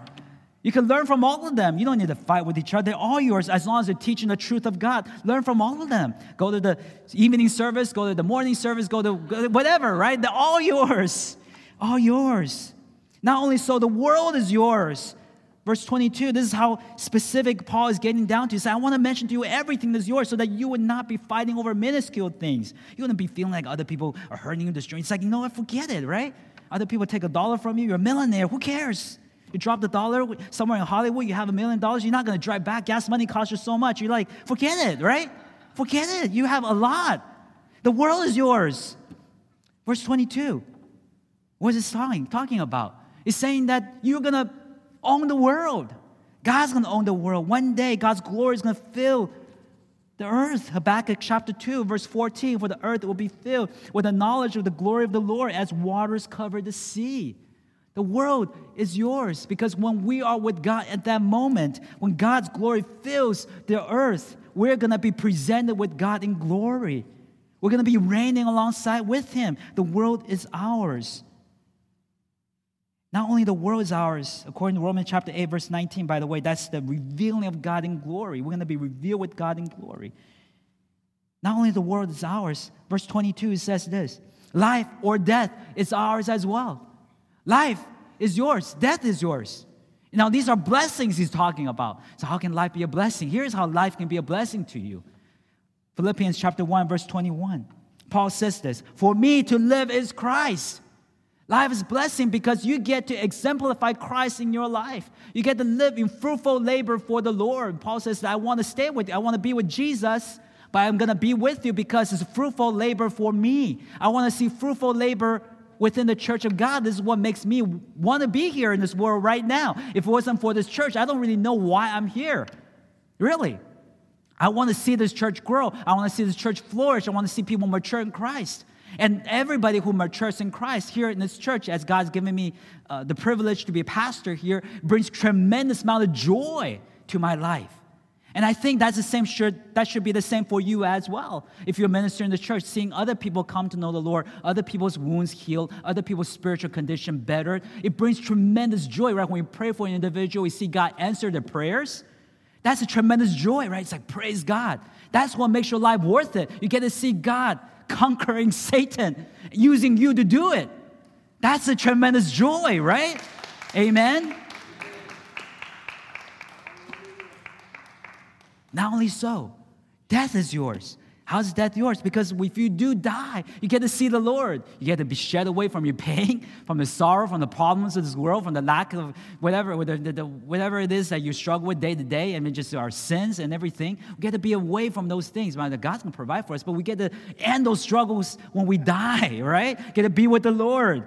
Speaker 1: You can learn from all of them. You don't need to fight with each other. They're all yours as long as they're teaching the truth of God. Learn from all of them. Go to the evening service, go to the morning service, go to whatever, right? They're all yours. All yours. Not only so, the world is yours. Verse 22, this is how specific Paul is getting down to. He said, I want to mention to you everything that's yours so that you would not be fighting over minuscule things. You wouldn't be feeling like other people are hurting you, destroying. It's like, you know what, forget it, right? Other people take a dollar from you, you're a millionaire, who cares? You drop the dollar somewhere in Hollywood, you have a million dollars, you're not gonna drive back. Gas money costs you so much. You're like, forget it, right? Forget it. You have a lot. The world is yours. Verse 22. What is talking, talking about? It's saying that you're going to own the world. God's going to own the world. One day, God's glory is going to fill the earth. Habakkuk chapter 2, verse 14 For the earth will be filled with the knowledge of the glory of the Lord as waters cover the sea. The world is yours because when we are with God at that moment, when God's glory fills the earth, we're going to be presented with God in glory. We're going to be reigning alongside with Him. The world is ours. Not only the world is ours, according to Romans chapter 8, verse 19, by the way, that's the revealing of God in glory. We're going to be revealed with God in glory. Not only the world is ours, verse 22 says this life or death is ours as well. Life is yours, death is yours. Now, these are blessings he's talking about. So, how can life be a blessing? Here's how life can be a blessing to you Philippians chapter 1, verse 21. Paul says this For me to live is Christ. Life is blessing because you get to exemplify Christ in your life. You get to live in fruitful labor for the Lord. Paul says, I want to stay with you. I want to be with Jesus, but I'm going to be with you because it's fruitful labor for me. I want to see fruitful labor within the church of God. This is what makes me want to be here in this world right now. If it wasn't for this church, I don't really know why I'm here. Really. I want to see this church grow. I want to see this church flourish. I want to see people mature in Christ. And everybody who matures in Christ here in this church, as God's given me uh, the privilege to be a pastor here, brings tremendous amount of joy to my life. And I think that's the same should, that should be the same for you as well. If you're ministering in the church, seeing other people come to know the Lord, other people's wounds healed, other people's spiritual condition bettered, it brings tremendous joy, right? When we pray for an individual, we see God answer their prayers. That's a tremendous joy, right? It's like, praise God. That's what makes your life worth it. You get to see God conquering Satan, using you to do it. That's a tremendous joy, right? Amen. Not only so, death is yours. How's death yours? Because if you do die, you get to see the Lord. You get to be shed away from your pain, from the sorrow, from the problems of this world, from the lack of whatever, whatever it is that you struggle with day to day, mean, just our sins and everything. We get to be away from those things. Man, God's gonna provide for us, but we get to end those struggles when we die, right? Get to be with the Lord.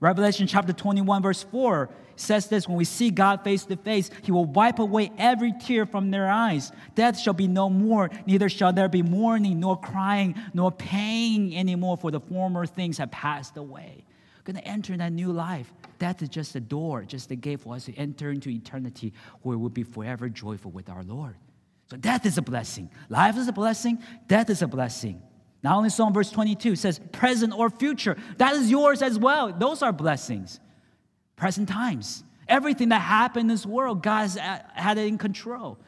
Speaker 1: Revelation chapter 21, verse 4 says this when we see God face to face, He will wipe away every tear from their eyes. Death shall be no more, neither shall there be mourning, nor crying, nor pain anymore, for the former things have passed away. We're going to enter that new life. Death is just a door, just a gate for us to enter into eternity where we'll be forever joyful with our Lord. So death is a blessing. Life is a blessing. Death is a blessing. Not only so in verse 22 says present or future. That is yours as well. Those are blessings. Present times. Everything that happened in this world, God had it in control.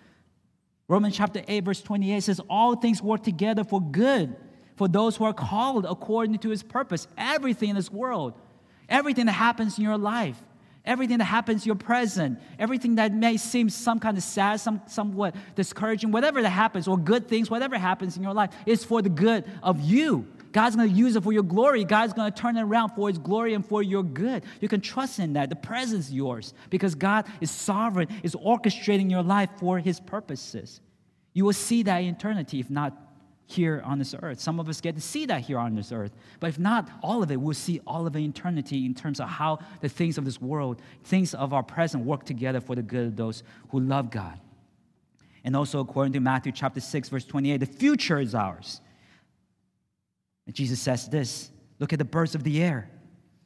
Speaker 1: Romans chapter 8, verse 28 says, All things work together for good for those who are called according to his purpose. Everything in this world, everything that happens in your life, everything that happens in your present, everything that may seem some kind of sad, some, somewhat discouraging, whatever that happens, or good things, whatever happens in your life, is for the good of you. God's going to use it for your glory. God's going to turn it around for His glory and for your good. You can trust in that. The presence is yours because God is sovereign, is orchestrating your life for His purposes. You will see that in eternity, if not here on this earth. Some of us get to see that here on this earth. But if not all of it, we'll see all of eternity in terms of how the things of this world, things of our present, work together for the good of those who love God. And also, according to Matthew chapter 6, verse 28, the future is ours. And Jesus says this Look at the birds of the air.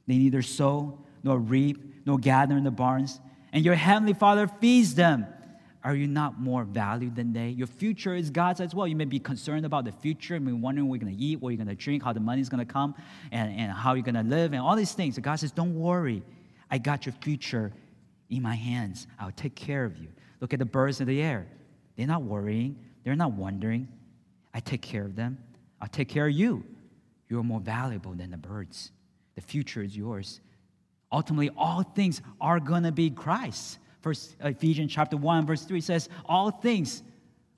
Speaker 1: They neither sow, nor reap, nor gather in the barns, and your heavenly Father feeds them. Are you not more valued than they? Your future is God's as well. You may be concerned about the future, and be wondering what you're going to eat, what you're going to drink, how the money's going to come, and, and how you're going to live, and all these things. So God says, Don't worry. I got your future in my hands. I'll take care of you. Look at the birds in the air. They're not worrying, they're not wondering. I take care of them. I'll take care of you. You're more valuable than the birds. The future is yours. Ultimately, all things are going to be Christ. First Ephesians chapter 1, verse 3 says, All things,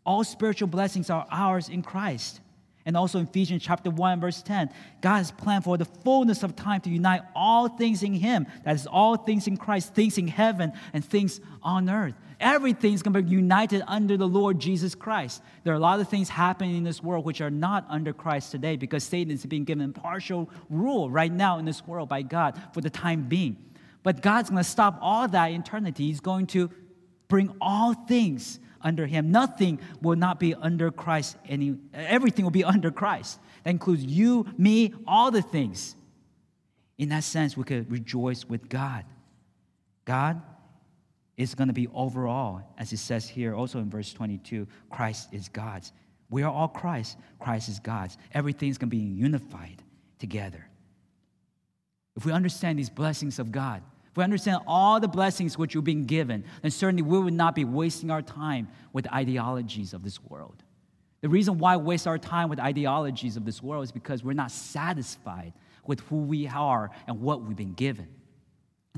Speaker 1: all spiritual blessings are ours in Christ. And also in Ephesians chapter 1, verse 10, God has planned for the fullness of time to unite all things in Him. That is, all things in Christ, things in heaven and things on earth. Everything's going to be united under the Lord Jesus Christ. There are a lot of things happening in this world which are not under Christ today because Satan is being given partial rule right now in this world by God for the time being. But God's going to stop all that eternity. He's going to bring all things under him. Nothing will not be under Christ. Any, everything will be under Christ. That includes you, me, all the things. In that sense, we could rejoice with God. God is going to be overall, as it says here also in verse 22 Christ is God's. We are all Christ. Christ is God's. Everything's going to be unified together. If we understand these blessings of God, if we understand all the blessings which you've been given, then certainly we would not be wasting our time with ideologies of this world. The reason why we waste our time with ideologies of this world is because we're not satisfied with who we are and what we've been given.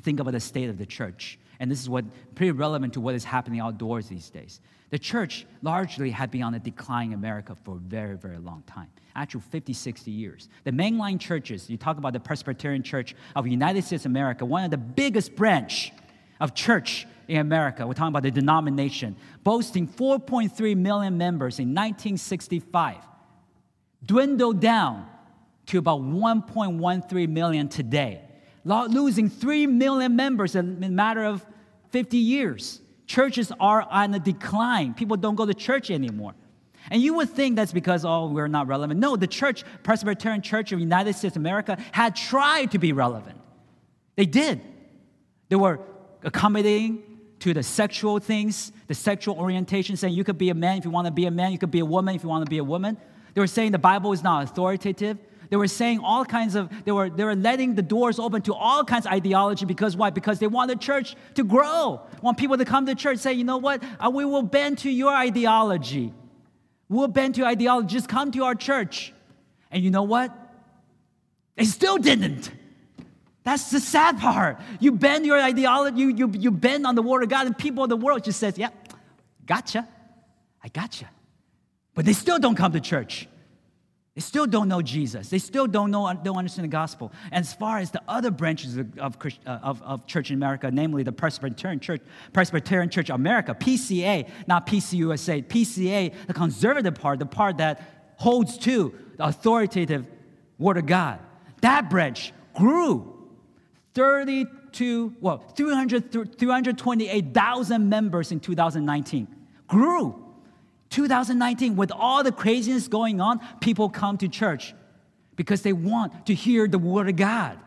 Speaker 1: Think about the state of the church. And this is what pretty relevant to what is happening outdoors these days. The church largely had been on a decline in America for a very, very long time actual 50, 60 years. The mainline churches, you talk about the Presbyterian Church of United States of America, one of the biggest branch of church in America, we're talking about the denomination, boasting 4.3 million members in 1965, dwindled down to about 1.13 million today, losing 3 million members in a matter of 50 years. Churches are on a decline. People don't go to church anymore. And you would think that's because, oh, we're not relevant. No, the church, Presbyterian Church of United States of America, had tried to be relevant. They did. They were accommodating to the sexual things, the sexual orientation, saying you could be a man if you want to be a man, you could be a woman if you want to be a woman. They were saying the Bible is not authoritative. They were saying all kinds of, they were, they were letting the doors open to all kinds of ideology because why? Because they want the church to grow. Want people to come to church, say, you know what? Uh, we will bend to your ideology. We'll bend to your ideology. Just come to our church. And you know what? They still didn't. That's the sad part. You bend your ideology, you, you, you bend on the word of God, and people of the world just says, yeah, gotcha. I gotcha. But they still don't come to church. They still don't know Jesus. They still don't know, don't understand the gospel. As far as the other branches of, of, uh, of, of church in America, namely the Presbyterian Church, Presbyterian Church America, PCA, not PCUSA, PCA, the conservative part, the part that holds to the authoritative Word of God, that branch grew 32, well, 300, 328,000 members in 2019. Grew 2019, with all the craziness going on, people come to church because they want to hear the word of God.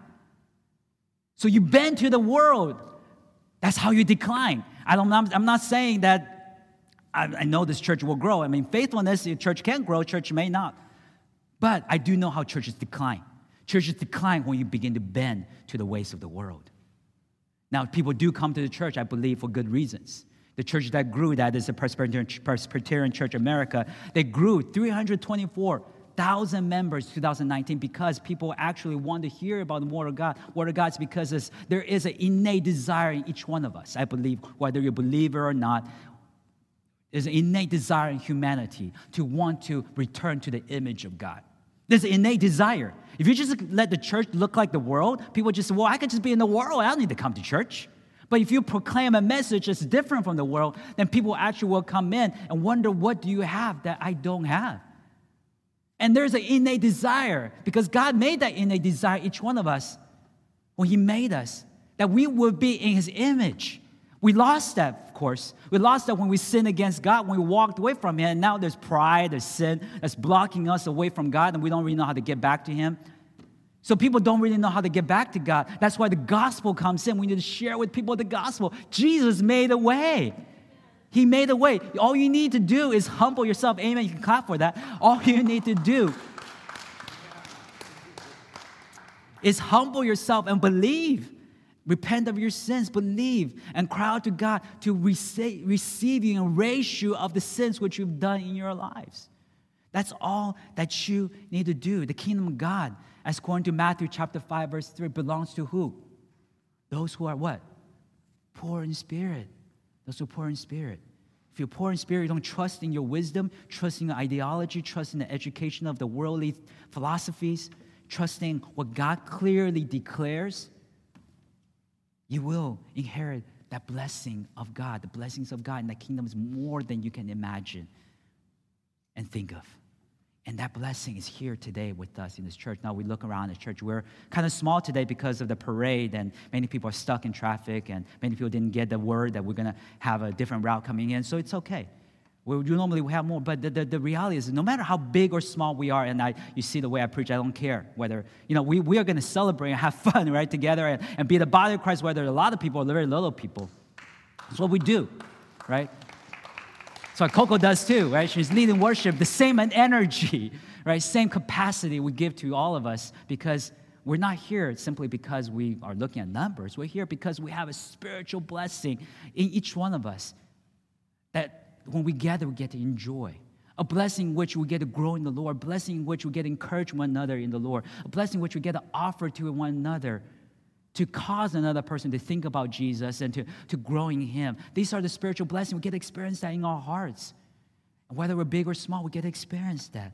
Speaker 1: So you bend to the world. That's how you decline. I don't, I'm not saying that I, know this church will grow. I mean, faithfulness, church can grow, church may not. But I do know how churches decline. Churches decline when you begin to bend to the ways of the world. Now, people do come to the church, I believe, for good reasons the church that grew, that is the Presbyterian, Presbyterian Church America, they grew 324,000 members 2019 because people actually want to hear about the Word of God. Word of God is because there is an innate desire in each one of us. I believe, whether you're a believer or not, there's an innate desire in humanity to want to return to the image of God. There's an innate desire. If you just let the church look like the world, people just say, well, I could just be in the world. I don't need to come to church. But if you proclaim a message that's different from the world, then people actually will come in and wonder, what do you have that I don't have? And there's an innate desire because God made that innate desire, each one of us, when He made us, that we would be in His image. We lost that, of course. We lost that when we sinned against God, when we walked away from Him. And now there's pride, there's sin that's blocking us away from God, and we don't really know how to get back to Him. So people don't really know how to get back to God. That's why the gospel comes in. We need to share with people the gospel. Jesus made a way. He made a way. All you need to do is humble yourself. Amen. You can clap for that. All you need to do is humble yourself and believe. Repent of your sins, believe, and cry out to God to receive, receive you and erase you of the sins which you've done in your lives. That's all that you need to do. The kingdom of God as according to Matthew chapter 5, verse 3, belongs to who? Those who are what? Poor in spirit. Those who are poor in spirit. If you're poor in spirit, you don't trust in your wisdom, trust in your ideology, trust in the education of the worldly philosophies, trusting what God clearly declares, you will inherit that blessing of God. The blessings of God in the kingdom is more than you can imagine and think of. And that blessing is here today with us in this church. Now we look around the church. We're kind of small today because of the parade, and many people are stuck in traffic, and many people didn't get the word that we're going to have a different route coming in. So it's okay. We normally we have more, but the, the, the, reality is no matter how big or small we are, and I, you see the way I preach, I don't care whether, you know, we, we are going to celebrate and have fun, right, together and, and be the body of Christ, whether a lot of people or very little people. That's what we do, right? So Coco does too, right? She's leading worship, the same energy, right? Same capacity we give to all of us because we're not here simply because we are looking at numbers. We're here because we have a spiritual blessing in each one of us that when we gather, we get to enjoy. A blessing which we get to grow in the Lord, a blessing which we get to encourage one another in the Lord, a blessing which we get to offer to one another to cause another person to think about Jesus and to, to grow in Him. These are the spiritual blessings. We get to experience that in our hearts. Whether we're big or small, we get to experience that.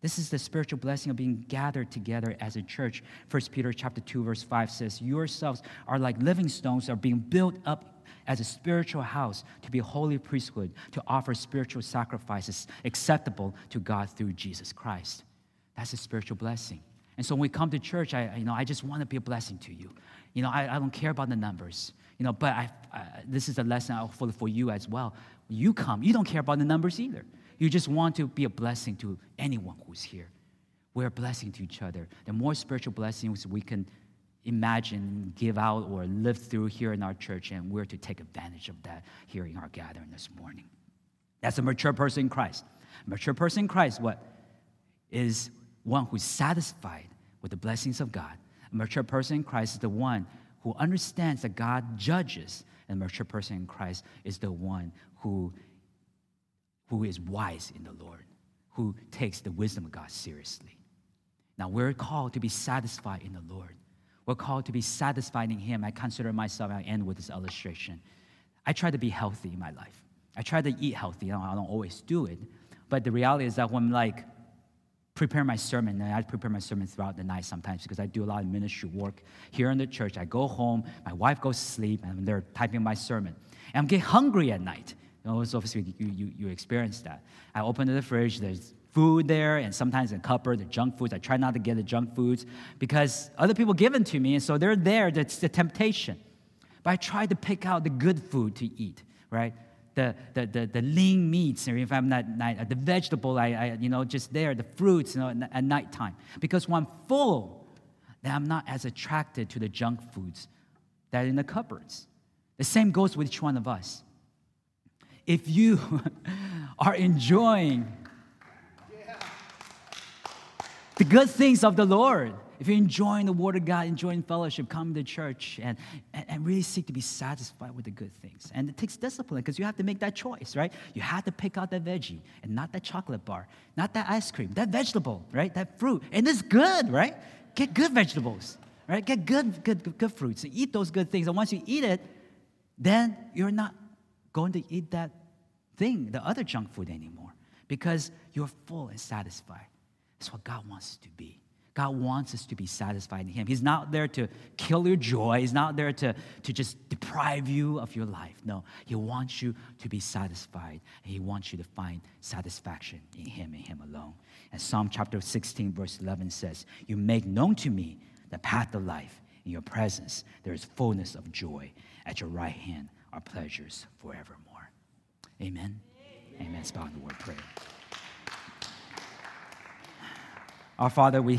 Speaker 1: This is the spiritual blessing of being gathered together as a church. 1 Peter chapter 2, verse 5 says, Yourselves are like living stones, that are being built up as a spiritual house to be a holy priesthood, to offer spiritual sacrifices acceptable to God through Jesus Christ. That's a spiritual blessing. And so when we come to church, I, you know, I just want to be a blessing to you. You know, I, I don't care about the numbers. You know, but I, this is a lesson for, for you as well. You come, you don't care about the numbers either. You just want to be a blessing to anyone who's here. We're a blessing to each other. The more spiritual blessings we can imagine, give out, or live through here in our church, and we're to take advantage of that here in our gathering this morning. That's a mature person in Christ. A mature person in Christ, what? Is one who's satisfied with the blessings of God. A mature person in Christ is the one who understands that God judges, and a mature person in Christ is the one who, who is wise in the Lord, who takes the wisdom of God seriously. Now, we're called to be satisfied in the Lord. We're called to be satisfied in Him. I consider myself, I end with this illustration. I try to be healthy in my life. I try to eat healthy. I don't always do it. But the reality is that when I'm like prepare my sermon, and I prepare my sermon throughout the night sometimes because I do a lot of ministry work here in the church. I go home, my wife goes to sleep, and they're typing my sermon. And I'm getting hungry at night. You know, obviously you, you, you experience that. I open the fridge, there's food there, and sometimes in the cupboard, the junk foods. I try not to get the junk foods because other people give them to me, and so they're there. That's the temptation. But I try to pick out the good food to eat, right? The, the, the, the lean meats, or if I'm not, not the vegetable, I, I, you know, just there, the fruits, you know, at nighttime. Because when I'm full, then I'm not as attracted to the junk foods that are in the cupboards. The same goes with each one of us. If you are enjoying the good things of the Lord, if you're enjoying the Word of God, enjoying fellowship, come to church and, and, and really seek to be satisfied with the good things. And it takes discipline because you have to make that choice, right? You have to pick out that veggie and not that chocolate bar, not that ice cream, that vegetable, right? That fruit. And it's good, right? Get good vegetables, right? Get good, good, good, fruits eat those good things. And once you eat it, then you're not going to eat that thing, the other junk food anymore, because you're full and satisfied. That's what God wants to be. God wants us to be satisfied in Him. He's not there to kill your joy. He's not there to, to just deprive you of your life. No, He wants you to be satisfied. And he wants you to find satisfaction in Him and Him alone. And Psalm chapter 16, verse 11 says, You make known to me the path of life. In your presence, there is fullness of joy. At your right hand are pleasures forevermore. Amen. Amen. Amen. The word prayer. Our Father, we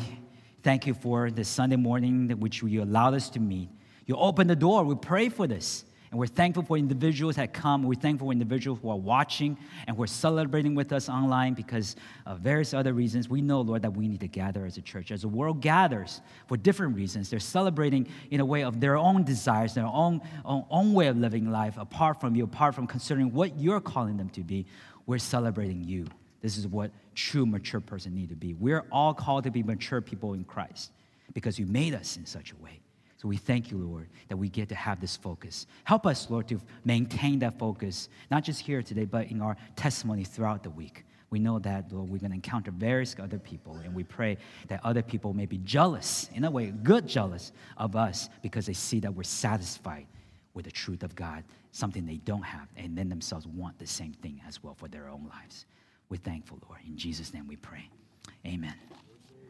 Speaker 1: thank you for this Sunday morning which you allowed us to meet. You opened the door. We pray for this. And we're thankful for individuals that come. We're thankful for individuals who are watching and who are celebrating with us online because of various other reasons. We know, Lord, that we need to gather as a church. As the world gathers for different reasons, they're celebrating in a way of their own desires, their own, own, own way of living life, apart from you, apart from considering what you're calling them to be. We're celebrating you. This is what true mature person need to be. We're all called to be mature people in Christ because you made us in such a way. So we thank you, Lord, that we get to have this focus. Help us, Lord, to maintain that focus, not just here today, but in our testimony throughout the week. We know that, Lord, we're going to encounter various other people, and we pray that other people may be jealous, in a way, good jealous of us because they see that we're satisfied with the truth of God, something they don't have, and then themselves want the same thing as well for their own lives. We're thankful, Lord. In Jesus' name we pray. Amen.